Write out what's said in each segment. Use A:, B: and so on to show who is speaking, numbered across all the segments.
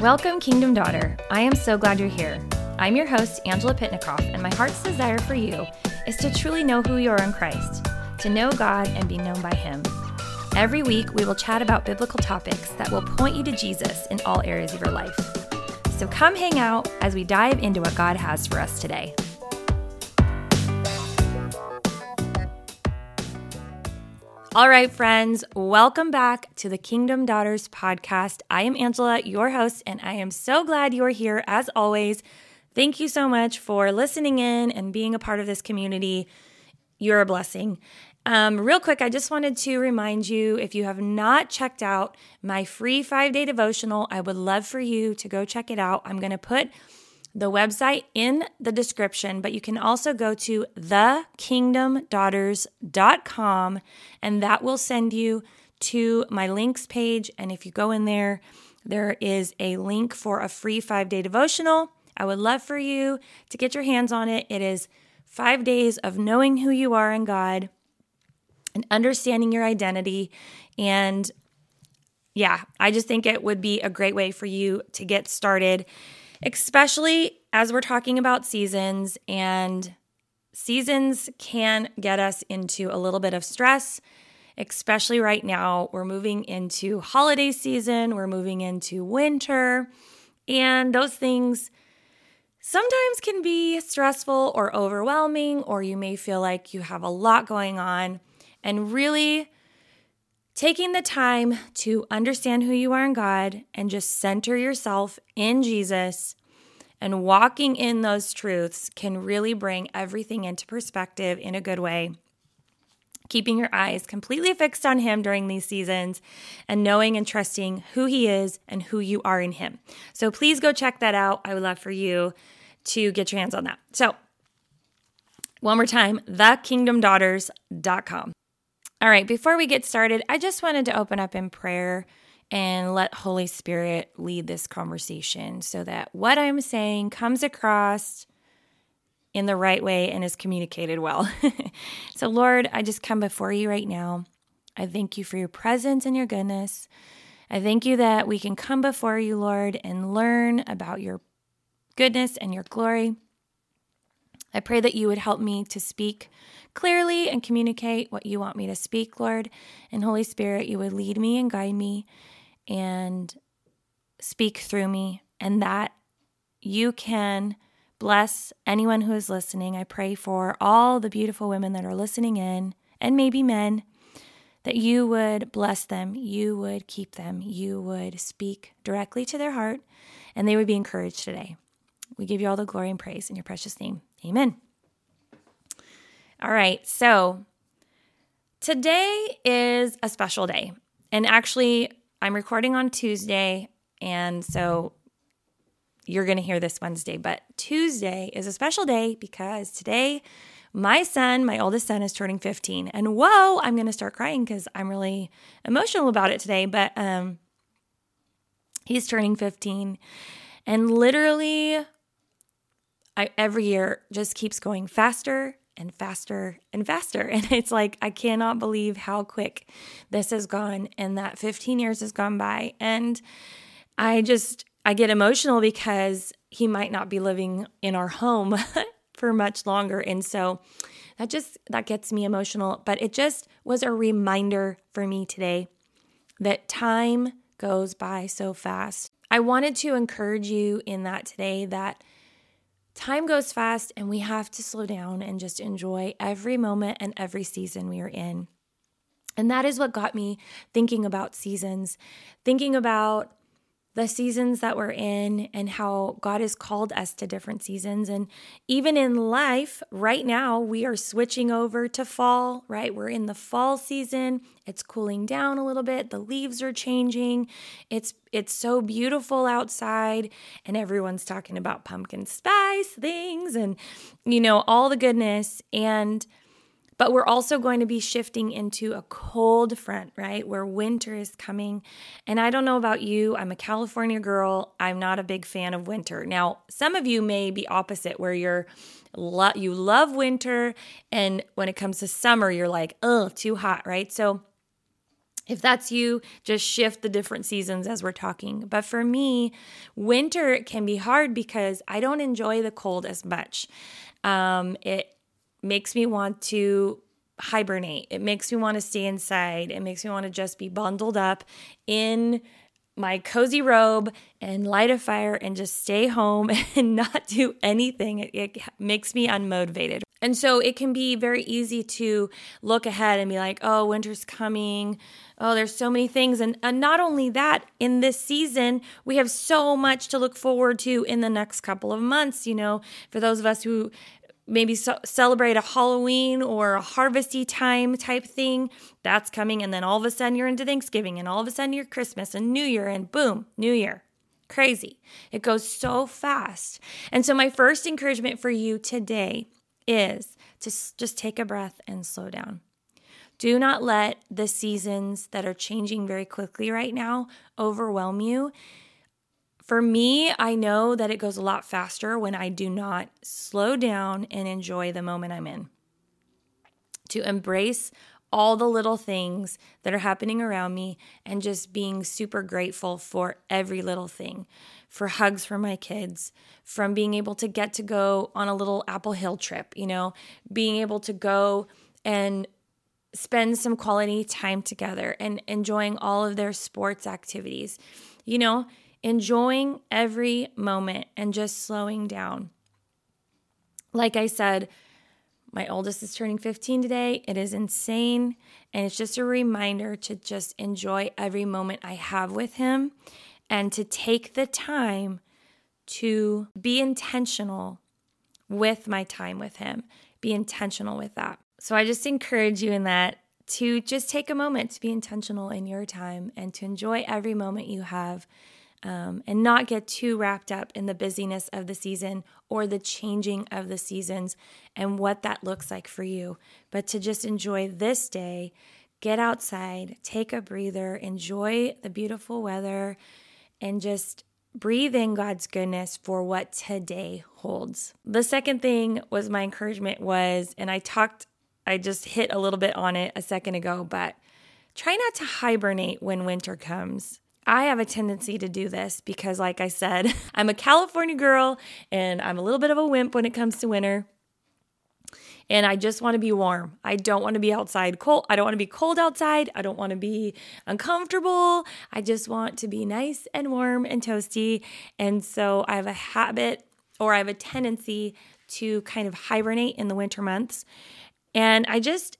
A: Welcome, Kingdom Daughter. I am so glad you're here. I'm your host, Angela Pitnikoff, and my heart's desire for you is to truly know who you are in Christ, to know God and be known by Him. Every week, we will chat about biblical topics that will point you to Jesus in all areas of your life. So come hang out as we dive into what God has for us today. All right, friends, welcome back to the Kingdom Daughters podcast. I am Angela, your host, and I am so glad you're here as always. Thank you so much for listening in and being a part of this community. You're a blessing. Um, real quick, I just wanted to remind you if you have not checked out my free five day devotional, I would love for you to go check it out. I'm going to put the website in the description, but you can also go to thekingdomdaughters.com and that will send you to my links page. And if you go in there, there is a link for a free five day devotional. I would love for you to get your hands on it. It is five days of knowing who you are in God and understanding your identity. And yeah, I just think it would be a great way for you to get started especially as we're talking about seasons, and seasons can get us into a little bit of stress, especially right now. We're moving into holiday season, we're moving into winter, and those things sometimes can be stressful or overwhelming, or you may feel like you have a lot going on. And really, taking the time to understand who you are in God and just center yourself in Jesus and walking in those truths can really bring everything into perspective in a good way. Keeping your eyes completely fixed on Him during these seasons and knowing and trusting who He is and who you are in Him. So please go check that out. I would love for you to get your hands on that. So, one more time, thekingdomdaughters.com. All right, before we get started, I just wanted to open up in prayer and let Holy Spirit lead this conversation so that what I'm saying comes across in the right way and is communicated well. so, Lord, I just come before you right now. I thank you for your presence and your goodness. I thank you that we can come before you, Lord, and learn about your goodness and your glory. I pray that you would help me to speak clearly and communicate what you want me to speak, Lord. And Holy Spirit, you would lead me and guide me and speak through me, and that you can bless anyone who is listening. I pray for all the beautiful women that are listening in, and maybe men, that you would bless them, you would keep them, you would speak directly to their heart, and they would be encouraged today. We give you all the glory and praise in your precious name. Amen. All right, so today is a special day. And actually, I'm recording on Tuesday, and so you're going to hear this Wednesday. But Tuesday is a special day because today, my son, my oldest son, is turning 15. And whoa, I'm going to start crying because I'm really emotional about it today. But um, he's turning 15. And literally, I, every year just keeps going faster and faster and faster. And it's like, I cannot believe how quick this has gone and that 15 years has gone by. And I just, I get emotional because he might not be living in our home for much longer. And so that just, that gets me emotional. But it just was a reminder for me today that time goes by so fast. I wanted to encourage you in that today that Time goes fast, and we have to slow down and just enjoy every moment and every season we are in. And that is what got me thinking about seasons, thinking about the seasons that we're in and how God has called us to different seasons. And even in life, right now, we are switching over to fall, right? We're in the fall season. It's cooling down a little bit. The leaves are changing. It's it's so beautiful outside and everyone's talking about pumpkin spice things and you know, all the goodness and but we're also going to be shifting into a cold front, right? Where winter is coming. And I don't know about you, I'm a California girl. I'm not a big fan of winter. Now, some of you may be opposite where you're you love winter and when it comes to summer you're like, "Oh, too hot," right? So If that's you, just shift the different seasons as we're talking. But for me, winter can be hard because I don't enjoy the cold as much. Um, it makes me want to hibernate. It makes me want to stay inside. It makes me want to just be bundled up in my cozy robe and light a fire and just stay home and not do anything. It, it, makes me unmotivated. And so it can be very easy to look ahead and be like, oh, winter's coming. Oh, there's so many things. And, and not only that, in this season, we have so much to look forward to in the next couple of months. You know, for those of us who maybe so- celebrate a Halloween or a harvesty time type thing. That's coming. And then all of a sudden you're into Thanksgiving and all of a sudden you're Christmas and New Year and boom, New Year. Crazy. It goes so fast. And so, my first encouragement for you today is to just take a breath and slow down. Do not let the seasons that are changing very quickly right now overwhelm you. For me, I know that it goes a lot faster when I do not slow down and enjoy the moment I'm in. To embrace all the little things that are happening around me and just being super grateful for every little thing for hugs from my kids, from being able to get to go on a little Apple Hill trip, you know, being able to go and spend some quality time together and enjoying all of their sports activities. You know, enjoying every moment and just slowing down. Like I said, my oldest is turning 15 today. It is insane. And it's just a reminder to just enjoy every moment I have with him and to take the time to be intentional with my time with him. Be intentional with that. So I just encourage you in that to just take a moment to be intentional in your time and to enjoy every moment you have um, and not get too wrapped up in the busyness of the season or the changing of the seasons and what that looks like for you, but to just enjoy this day, get outside, take a breather, enjoy the beautiful weather, and just breathe in God's goodness for what today holds. The second thing was my encouragement was, and I talked, I just hit a little bit on it a second ago, but try not to hibernate when winter comes. I have a tendency to do this because, like I said, I'm a California girl and I'm a little bit of a wimp when it comes to winter. And I just want to be warm. I don't want to be outside cold. I don't want to be cold outside. I don't want to be uncomfortable. I just want to be nice and warm and toasty. And so I have a habit or I have a tendency to kind of hibernate in the winter months. And I just,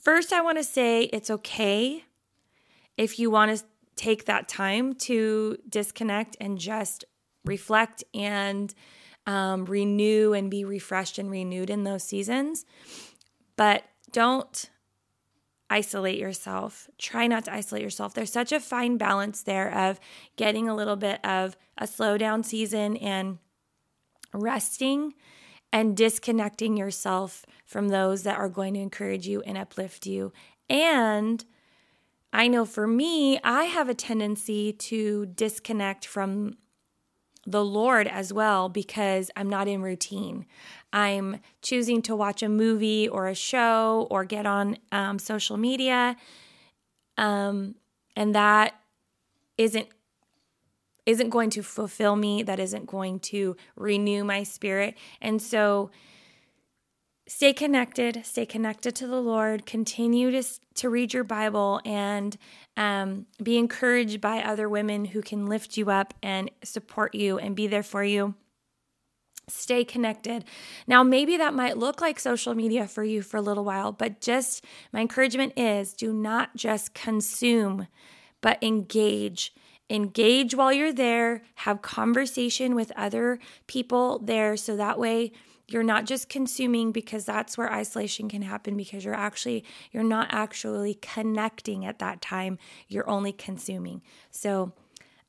A: first, I want to say it's okay if you want to take that time to disconnect and just reflect and um, renew and be refreshed and renewed in those seasons. But don't isolate yourself. Try not to isolate yourself. There's such a fine balance there of getting a little bit of a slowdown season and resting and disconnecting yourself from those that are going to encourage you and uplift you and I know for me, I have a tendency to disconnect from the Lord as well because I'm not in routine. I'm choosing to watch a movie or a show or get on um, social media, um, and that isn't isn't going to fulfill me. That isn't going to renew my spirit, and so stay connected, stay connected to the Lord, continue to, to read your Bible and um, be encouraged by other women who can lift you up and support you and be there for you. Stay connected. Now, maybe that might look like social media for you for a little while, but just my encouragement is do not just consume, but engage engage while you're there have conversation with other people there so that way you're not just consuming because that's where isolation can happen because you're actually you're not actually connecting at that time. You're only consuming. So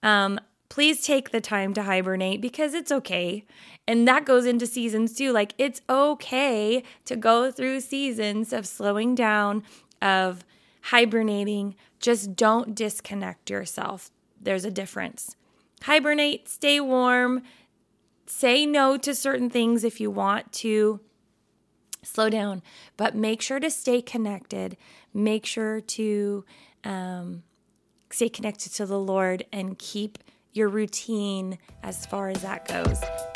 A: um please take the time to hibernate because it's okay. And that goes into seasons too. Like it's okay to go through seasons of slowing down of hibernating. Just don't disconnect yourself. There's a difference. Hibernate stay warm say no to certain things if you want to slow down, but make sure to stay connected. Make sure to um, stay connected to the Lord and keep your routine as far as that goes.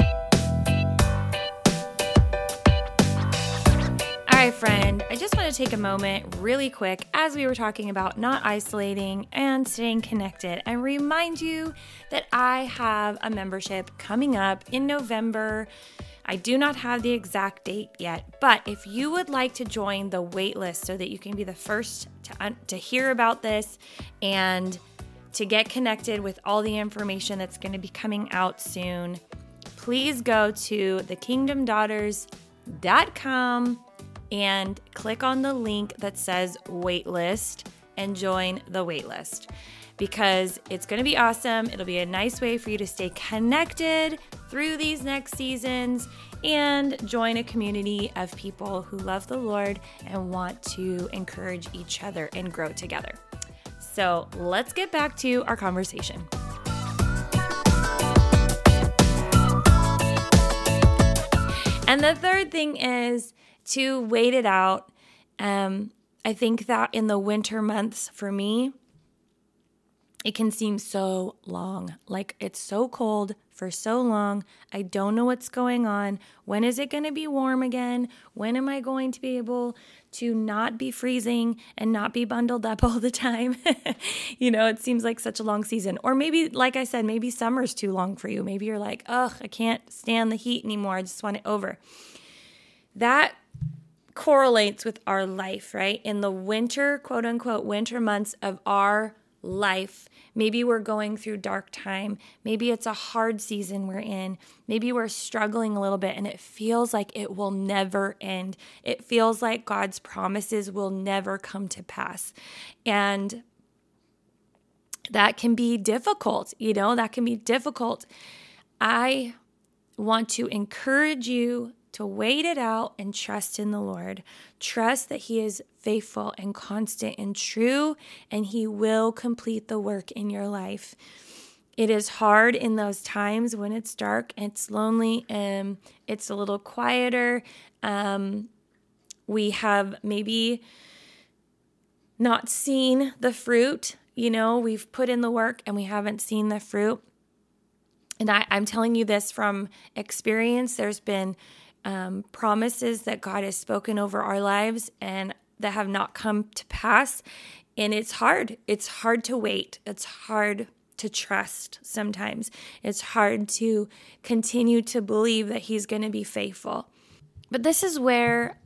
A: Right, friend, I just want to take a moment really quick as we were talking about not isolating and staying connected and remind you that I have a membership coming up in November. I do not have the exact date yet, but if you would like to join the waitlist so that you can be the first to, to hear about this and to get connected with all the information that's going to be coming out soon, please go to thekingdomdaughters.com and click on the link that says waitlist and join the waitlist because it's going to be awesome. It'll be a nice way for you to stay connected through these next seasons and join a community of people who love the Lord and want to encourage each other and grow together. So let's get back to our conversation. And the third thing is to wait it out. Um, I think that in the winter months for me, it can seem so long. Like it's so cold for so long. I don't know what's going on. When is it going to be warm again? When am I going to be able to not be freezing and not be bundled up all the time? you know, it seems like such a long season. Or maybe, like I said, maybe summer's too long for you. Maybe you're like, ugh, I can't stand the heat anymore. I just want it over. That correlates with our life, right? In the winter, quote unquote, winter months of our life. Maybe we're going through dark time. Maybe it's a hard season we're in. Maybe we're struggling a little bit and it feels like it will never end. It feels like God's promises will never come to pass. And that can be difficult, you know, that can be difficult. I want to encourage you to wait it out and trust in the Lord. Trust that He is faithful and constant and true, and He will complete the work in your life. It is hard in those times when it's dark, it's lonely, and it's a little quieter. Um, we have maybe not seen the fruit. You know, we've put in the work and we haven't seen the fruit. And I, I'm telling you this from experience. There's been um, promises that God has spoken over our lives and that have not come to pass. And it's hard. It's hard to wait. It's hard to trust sometimes. It's hard to continue to believe that He's going to be faithful. But this is where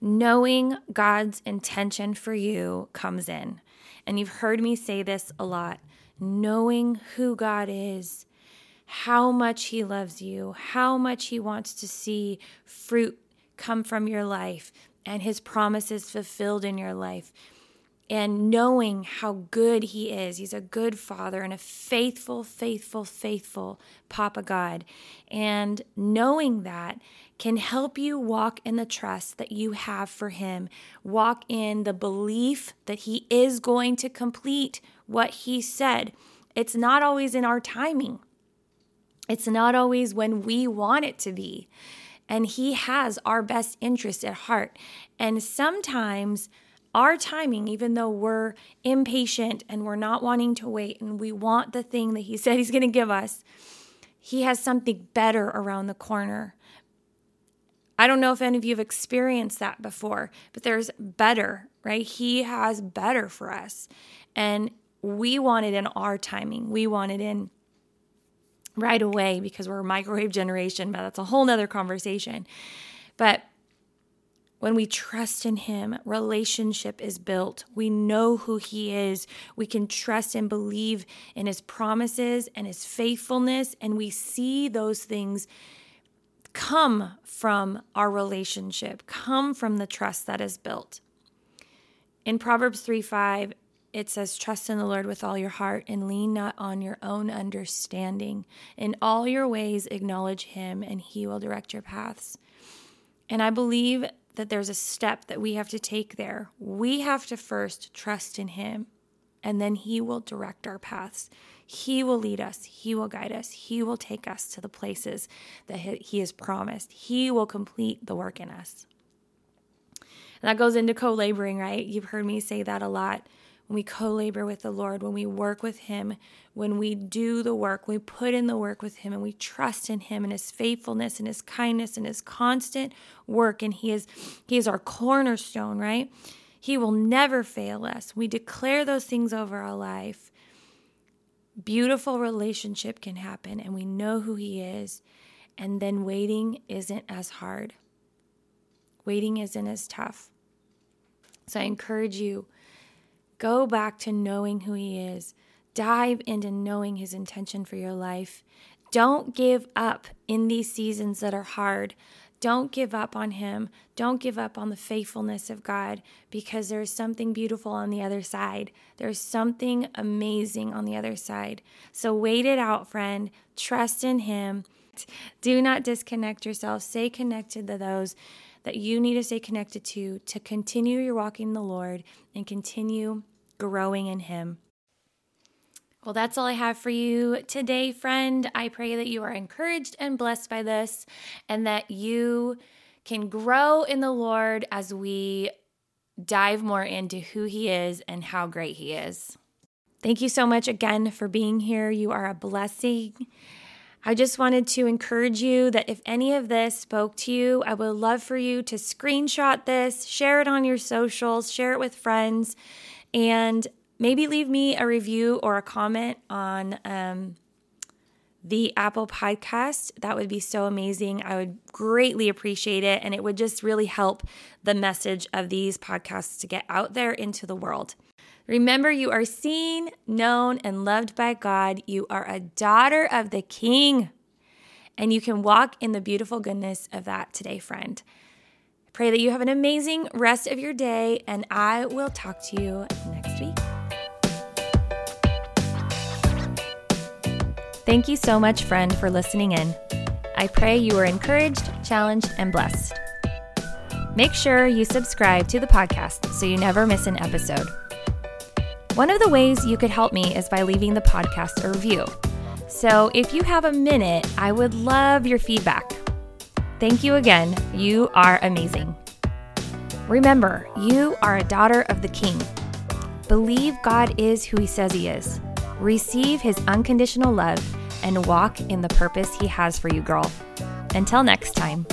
A: knowing God's intention for you comes in. And you've heard me say this a lot knowing who God is how much He loves you, how much He wants to see fruit come from your life and His promises fulfilled in your life. And knowing how good He is. He's a good Father and a faithful, faithful, faithful Papa God. And knowing that can help you walk in the trust that you have for Him, walk in the belief that He is going to complete what He said. It's not always in our timing. It's not always when we want it to be. And He has our best interest at heart. And sometimes our timing, even though we're impatient and we're not wanting to wait and we want the thing that He said He's going to give us, He has something better around the corner. I don't know if any of you have experienced that before, but there's better, right? He has better for us. And we want it in our timing. We want it in right away because we're a microwave generation, but that's a whole nother conversation. But when we trust in Him, relationship is built. We know who He is. We can trust and believe in His promises and His faithfulness, and we see those things come from our relationship, come from the trust that is built. In Proverbs 3 5, it says, Trust in the Lord with all your heart and lean not on your own understanding. In all your ways, acknowledge Him, and He will direct your paths. And I believe that there's a step that we have to take there. We have to first trust in Him, and then He will direct our paths. He will lead us. He will guide us. He will take us to the places that He has promised. He will complete the work in us. And that goes into co laboring, right? You've heard me say that a lot. When we co labor with the Lord, when we work with Him, when we do the work, we put in the work with Him and we trust in Him and His faithfulness and His kindness and His constant work. And He is, He is our cornerstone, right? He will never fail us. We declare those things over our life. Beautiful relationship can happen, and we know who He is. And then waiting isn't as hard, waiting isn't as tough. So I encourage you go back to knowing who He is, dive into knowing His intention for your life. Don't give up in these seasons that are hard. Don't give up on Him. Don't give up on the faithfulness of God because there's something beautiful on the other side. There's something amazing on the other side. So wait it out, friend. Trust in Him. Do not disconnect yourself. Stay connected to those that you need to stay connected to to continue your walking in the Lord and continue growing in Him. Well, that's all I have for you today, friend. I pray that you are encouraged and blessed by this and that you can grow in the Lord as we dive more into who He is and how great He is. Thank you so much again for being here. You are a blessing. I just wanted to encourage you that if any of this spoke to you, I would love for you to screenshot this, share it on your socials, share it with friends, and maybe leave me a review or a comment on um, the Apple podcast. That would be so amazing. I would greatly appreciate it. And it would just really help the message of these podcasts to get out there into the world. Remember, you are seen, known, and loved by God. You are a daughter of the King. And you can walk in the beautiful goodness of that today, friend. Pray that you have an amazing rest of your day, and I will talk to you next week. Thank you so much, friend, for listening in. I pray you are encouraged, challenged, and blessed. Make sure you subscribe to the podcast so you never miss an episode. One of the ways you could help me is by leaving the podcast a review. So if you have a minute, I would love your feedback. Thank you again. You are amazing. Remember, you are a daughter of the King. Believe God is who He says He is. Receive His unconditional love and walk in the purpose He has for you, girl. Until next time.